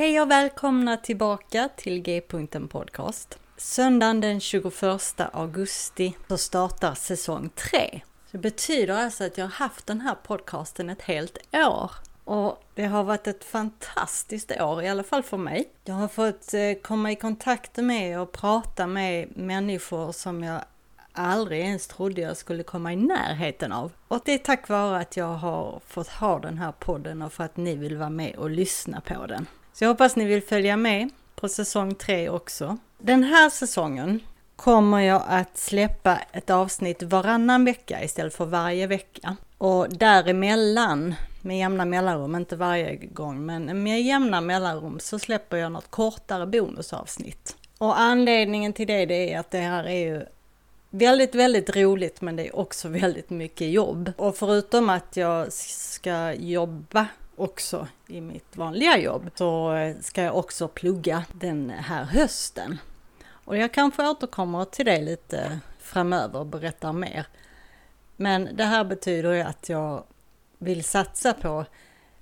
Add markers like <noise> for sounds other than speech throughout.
Hej och välkomna tillbaka till G-punkten Podcast. Söndagen den 21 augusti så startar säsong 3. Det betyder alltså att jag har haft den här podcasten ett helt år. Och det har varit ett fantastiskt år, i alla fall för mig. Jag har fått eh, komma i kontakt med och prata med människor som jag aldrig ens trodde jag skulle komma i närheten av. Och det är tack vare att jag har fått ha den här podden och för att ni vill vara med och lyssna på den. Så jag hoppas ni vill följa med på säsong 3 också. Den här säsongen kommer jag att släppa ett avsnitt varannan vecka istället för varje vecka. Och däremellan, med jämna mellanrum, inte varje gång, men med jämna mellanrum så släpper jag något kortare bonusavsnitt. Och anledningen till det, det är att det här är ju väldigt, väldigt roligt men det är också väldigt mycket jobb. Och förutom att jag ska jobba också i mitt vanliga jobb så ska jag också plugga den här hösten. Och jag kanske återkommer till det lite framöver och berättar mer. Men det här betyder ju att jag vill satsa på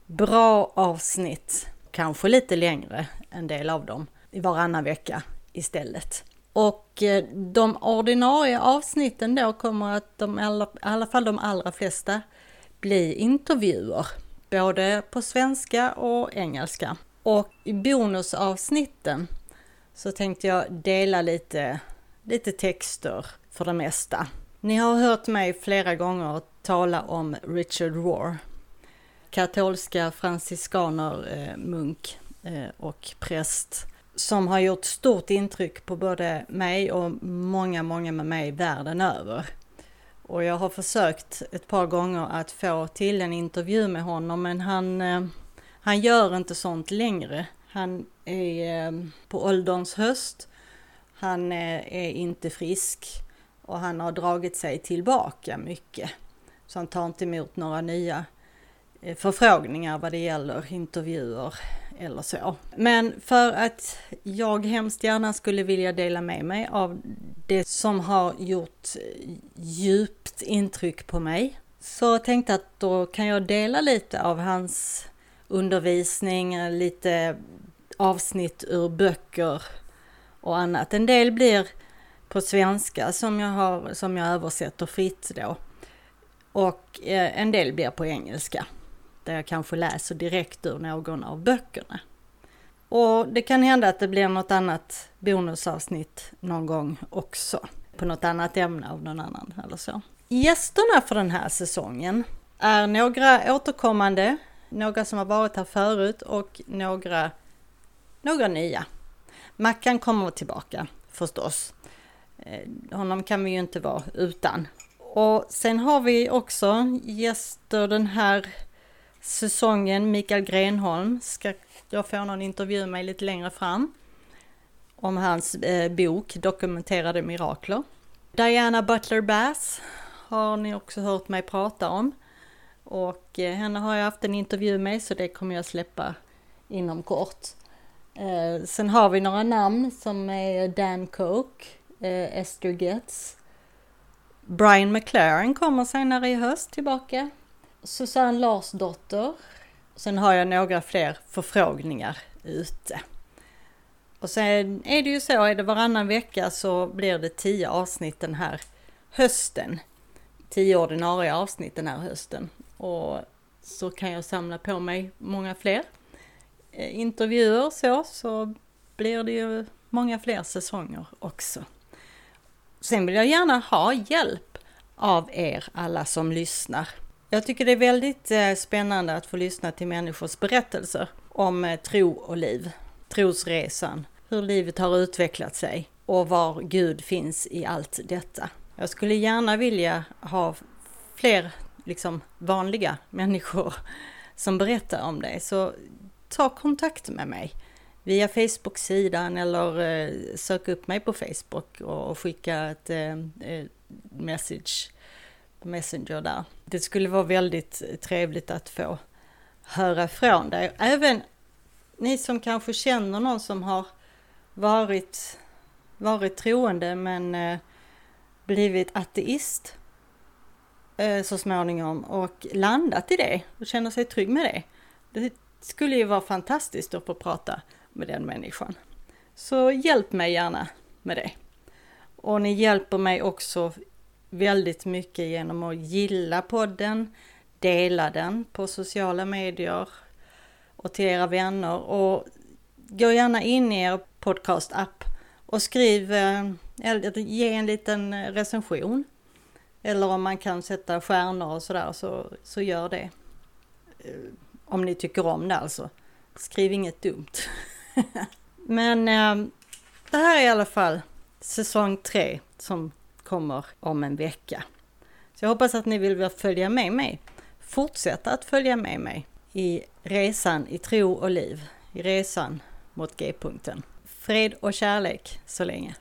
bra avsnitt, kanske lite längre, en del av dem, i varannan vecka istället. Och eh, de ordinarie avsnitten då kommer att de, i alla fall de allra flesta, bli intervjuer. Både på svenska och engelska. Och i bonusavsnitten så tänkte jag dela lite, lite texter för det mesta. Ni har hört mig flera gånger tala om Richard Rohr, katolska franciskaner, eh, munk eh, och präst som har gjort stort intryck på både mig och många, många med mig världen över. Och jag har försökt ett par gånger att få till en intervju med honom men han, eh, han gör inte sånt längre. Han är eh, på ålderns höst, han eh, är inte frisk och han har dragit sig tillbaka mycket. Så han tar inte emot några nya förfrågningar vad det gäller intervjuer eller så. Men för att jag hemskt gärna skulle vilja dela med mig av det som har gjort djupt intryck på mig så tänkte att då kan jag dela lite av hans undervisning, lite avsnitt ur böcker och annat. En del blir på svenska som jag, har, som jag översätter fritt då. Och eh, en del blir på engelska där jag kanske läser direkt ur någon av böckerna. Och det kan hända att det blir något annat bonusavsnitt någon gång också. På något annat ämne av någon annan eller så. Gästerna för den här säsongen är några återkommande, några som har varit här förut och några, några nya. Mackan kommer tillbaka förstås. Eh, honom kan vi ju inte vara utan. Och sen har vi också gäster den här säsongen. Mikael Grenholm ska jag få någon intervju med lite längre fram om hans eh, bok Dokumenterade mirakler. Diana Butler Bass har ni också hört mig prata om och eh, henne har jag haft en intervju med så det kommer jag släppa inom kort. Eh, sen har vi några namn som är Dan Coke, eh, Esther Getz, Brian McLaren kommer senare i höst tillbaka Susanne Larsdotter. Sen har jag några fler förfrågningar ute. Och sen är det ju så, är det varannan vecka så blir det tio avsnitt den här hösten. Tio ordinarie avsnitt den här hösten. Och så kan jag samla på mig många fler eh, intervjuer så, så blir det ju många fler säsonger också. Sen vill jag gärna ha hjälp av er alla som lyssnar. Jag tycker det är väldigt eh, spännande att få lyssna till människors berättelser om eh, tro och liv, trosresan, hur livet har utvecklat sig och var Gud finns i allt detta. Jag skulle gärna vilja ha fler liksom vanliga människor som berättar om det, så ta kontakt med mig via Facebook-sidan eller eh, sök upp mig på Facebook och skicka ett message Messenger där. Det skulle vara väldigt trevligt att få höra från dig. Även ni som kanske känner någon som har varit, varit troende men eh, blivit ateist eh, så småningom och landat i det och känner sig trygg med det. Det skulle ju vara fantastiskt att få prata med den människan. Så hjälp mig gärna med det. Och ni hjälper mig också väldigt mycket genom att gilla podden, dela den på sociala medier och till era vänner och gå gärna in i er podcast-app och skriv, eh, eller ge en liten eh, recension. Eller om man kan sätta stjärnor och sådär så, så gör det. Eh, om ni tycker om det alltså. Skriv inget dumt. <laughs> Men det här är i alla fall säsong 3 som kommer om en vecka. Så jag hoppas att ni vill följa med mig. Fortsätta att följa med mig i resan i tro och liv. I resan mot G-punkten. Fred och kärlek så länge.